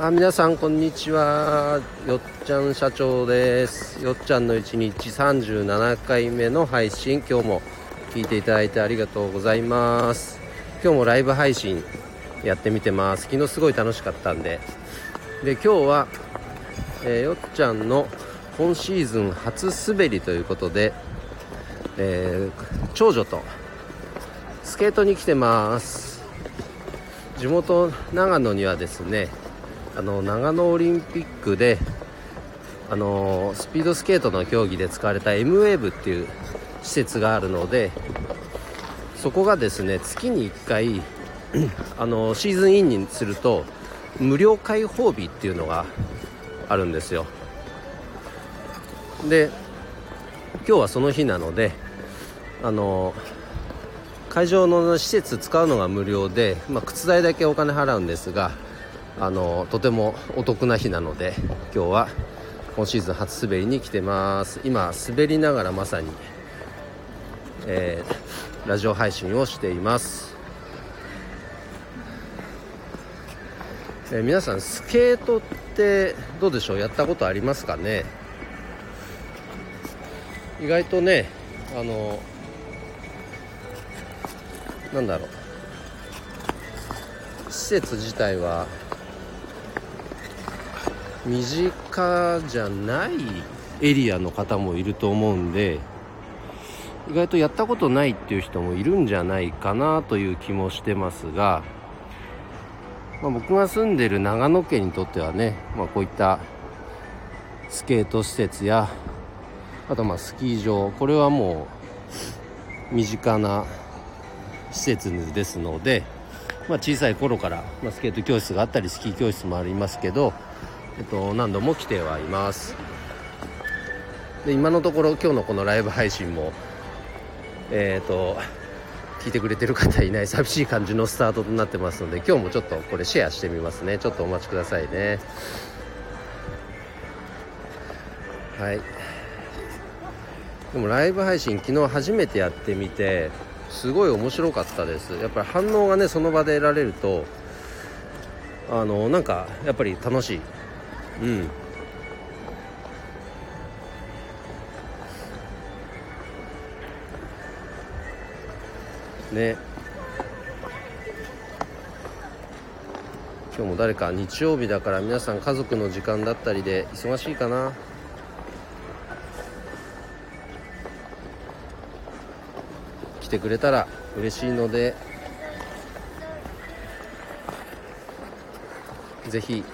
あ皆さんこんにちは。よっちゃん社長です。よっちゃんの1日37回目の配信今日も聞いていただいてありがとうございます。今日もライブ配信やってみてます。昨日すごい楽しかったんで。で今日は、えー、よっちゃんの今シーズン初滑りということで、えー、長女とスケートに来てます。地元長野にはですねあの長野オリンピックであのスピードスケートの競技で使われた M ウェーブっていう施設があるのでそこがですね月に1回あのシーズンインにすると無料開放日っていうのがあるんですよ。で今日はその日なのであの会場の施設使うのが無料で、まあ、靴代だけお金払うんですがあのとてもお得な日なので今日は今シーズン初滑りに来てます。今滑りながらまさに、えー、ラジオ配信をしています、えー、皆さんスケートってどうでしょう？やったことありますかね？意外とねあのなんだろう。施設自体は身近じゃないエリアの方もいると思うんで意外とやったことないっていう人もいるんじゃないかなという気もしてますが、まあ、僕が住んでる長野県にとってはね、まあ、こういったスケート施設やあとまあスキー場これはもう身近な施設ですので、まあ、小さい頃から、ま、スケート教室があったりスキー教室もありますけど、えっと、何度も来てはいます。で今のところ今日のこのライブ配信もえっ、と聞いてくれてる方いない寂しい感じのスタートとなってますので今日もちょっとこれシェアしてみますね。ちょっとお待ちくださいね。はい。でもライブ配信昨日初めてやってみてすごい面白かったです。やっぱり反応がねその場で得られるとあのなんかやっぱり楽しい。うん。ね。今日も誰か日曜日だから皆さん家族の時間だったりで忙しいかな？来てくれたら嬉しいのでぜひ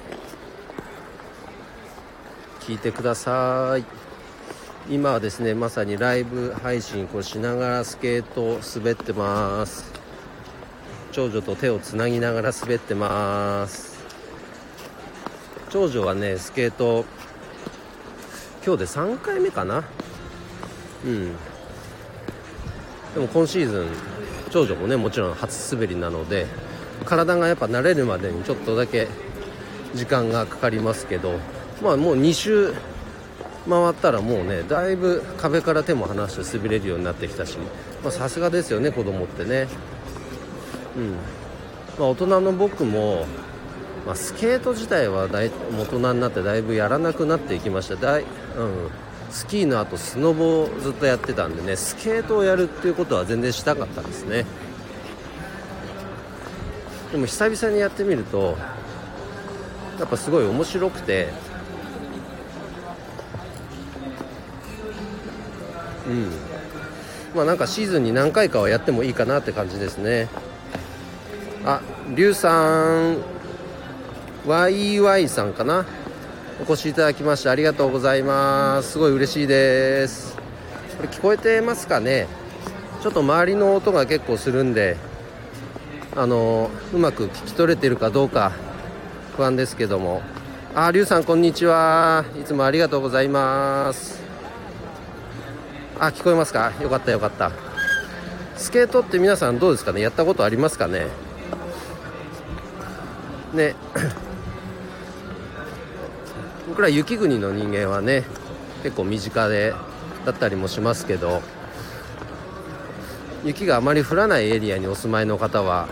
聞いてください。今はですねまさにライブ配信これしながらスケート滑ってます。長女と手をつなぎながら滑ってます。長女はねスケート今日で3回目かな。うん。でも今シーズン長女もねもちろん初滑りなので体がやっぱ慣れるまでにちょっとだけ時間がかかりますけど。まあもう2周回ったらもうねだいぶ壁から手も離して滑れるようになってきたしさすがですよね子供ってね。うん。まあ、大人の僕も、まあ、スケート自体は大人になってだいぶやらなくなっていきました。だい、うん、スキーの後スノボをずっとやってたんでねスケートをやるっていうことは全然したかったですね。でも久々にやってみるとやっぱすごい面白くてうん。まあなんかシーズンに何回かはやってもいいかなって感じですね。あリュウさん。YY さんかな。お越しいただきましてありがとうございます。すごい嬉しいです。これ聞こえてますかね。ちょっと周りの音が結構するんであのうまく聞き取れてるかどうか不安ですけども。ありゅうさんこんにちは。いつもありがとうございます。あ聞こえますか？よかったよかった。スケートって皆さんどうですかね？やったことありますかね？ね。僕ら雪国の人間はね結構身近でだったりもしますけど雪があまり降らないエリアにお住まいの方は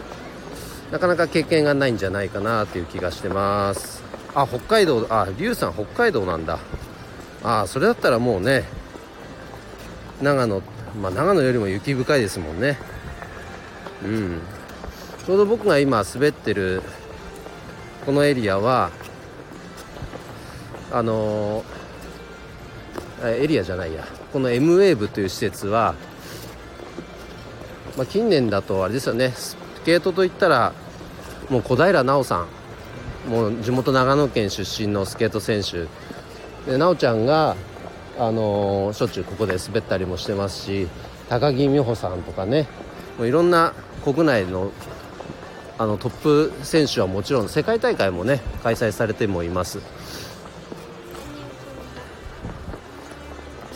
なかなか経験がないんじゃないかなという気がしてます。あ北海道あ龍さん北海道なんだ。あそれだったらもうね長野まあ長野よりも雪深いですもんね。うん。ちょうど僕が今滑ってるこのエリアはあのー、エリアじゃないや。この M ウェーブという施設は、まあ、近年だとあれですよね。スケートといったらもう小平奈緒さん。もう地元長野県出身のスケート選手。で奈緒ちゃんが、あの、しょっちゅうここで滑ったりもしてますし高木美帆さんとかねもういろんな国内のあのトップ選手はもちろん世界大会もね開催されてもいます。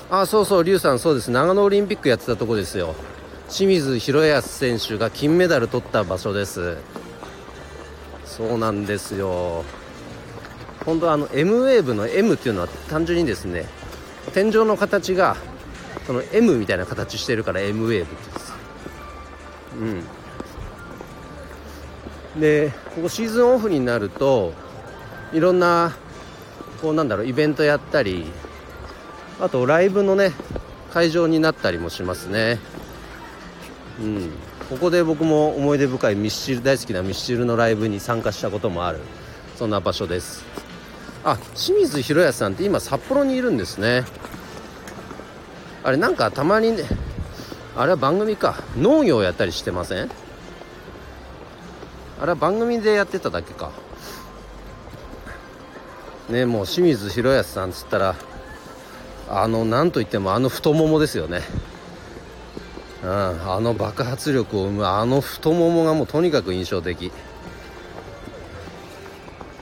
あそうそう劉さんそうです。長野オリンピックやってたとこですよ。清水宏保選手が金メダル取った場所です。そうなんですよ。本当あの M ウェーブの M っていうのは単純にですね天井の形がその M みたいな形してるから M ウェーブって言うんですうんでここシーズンオフになるといろんなこうなんだろうイベントやったりあとライブのね会場になったりもしますね。うん。ここで僕も思い出深いミスチル大好きなミスチルのライブに参加したこともあるそんな場所です。あ清水宏保さんって今札幌にいるんですね。あれなんかたまにねあれは番組か。農業やったりしてません？あれは番組でやってただけか。ねもう清水宏保さんつったらあのなんといってもあの太ももですよね。うん、あの爆発力を生むあの太ももがもうとにかく印象的。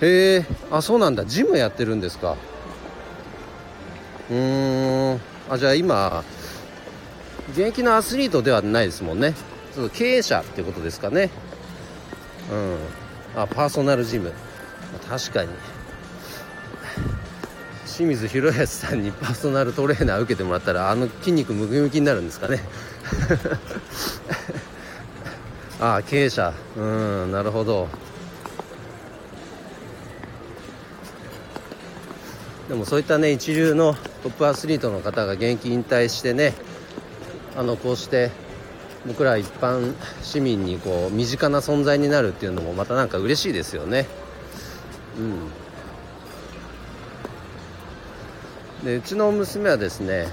へえあそうなんだ。ジムやってるんですか？うん。あじゃあ今現役のアスリートではないですもんね。そ経営者ってことですかね。うん。あパーソナルジム。確かに。清水宏保さんに パーソナルトレーナー受けてもらったらあの筋肉ムキムキになるんですかね。ああ経営者。うんなるほど。でもそういったね一流のトップアスリートの方が現役引退してねあのこうして僕ら一般市民にこう身近な存在になるっていうのもまたなんか嬉しいですよね。うん。でうちの娘はですね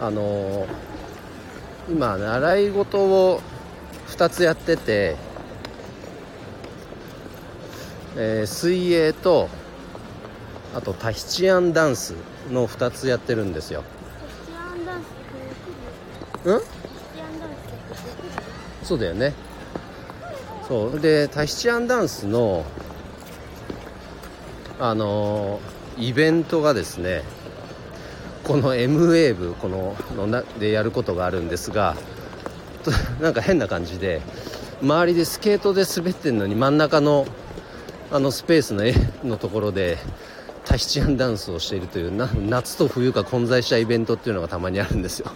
あのー今習い事を2つやってて、えー、水泳とあとタヒチアンダンスの2つやってるんですよ。うん？そうだよね。そう。でタヒチアンダンスのあのー、イベントがですねこの M ウェーブこののなでやることがあるんですが なんか変な感じで周りでスケートで滑ってるのに真ん中のあのスペースの絵のところでタヒチアンダンスをしているというな夏と冬が混在したイベントっていうのがたまにあるんですよ。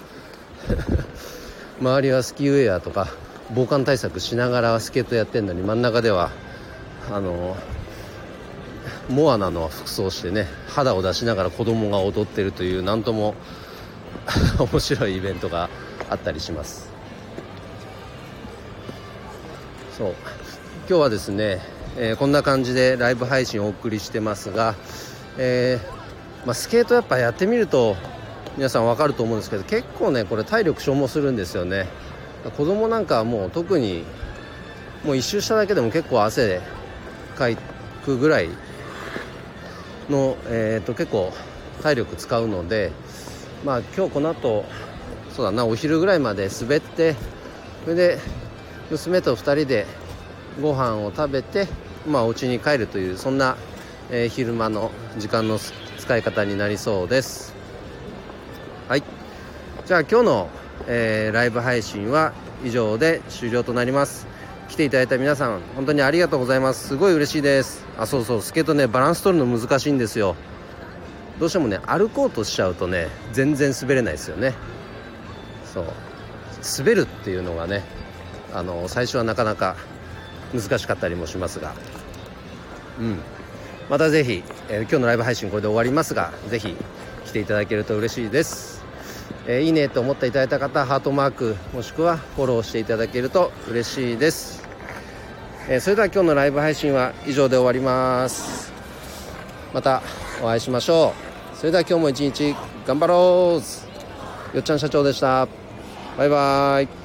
周りはスキーウェアとか防寒対策しながらスケートやってるのに真ん中ではあのモアナの服装してね肌を出しながら子供が踊ってるという何とも 面白いイベントがあったりします。そう。今日はですね、えー、こんな感じでライブ配信をお送りしてますが、えー、まあ、スケートやっぱやってみると皆さん分かると思うんですけど結構ねこれ体力消耗するんですよね。子供なんかはもう特にもう一周しただけでも結構汗かいくぐらいの、えーと、結構体力使うのでまあ今日この後そうだなお昼ぐらいまで滑ってそれで娘と2人でご飯を食べてまあお家に帰るというそんな、えー、昼間の時間の使い方になりそうです。はい。じゃあ今日の、えー、ライブ配信は以上で終了となります。来ていただいた皆さん本当にありがとうございます。すごい嬉しいです。あそうそう。スケートねバランス取るの難しいんですよ。どうしてもね歩こうとしちゃうとね全然滑れないですよね。そう。滑るっていうのがねあの最初はなかなか難しかったりもしますが。うん。またぜひ、えー、今日のライブ配信これで終わりますがぜひ来ていただけると嬉しいです、えー、いいねと思っていただいた方ハートマークもしくはフォローしていただけると嬉しいです、えー、それでは今日のライブ配信は以上で終わります。またお会いしましょう。それでは今日も一日頑張ろう。よっちゃん社長でした。バイバーイ。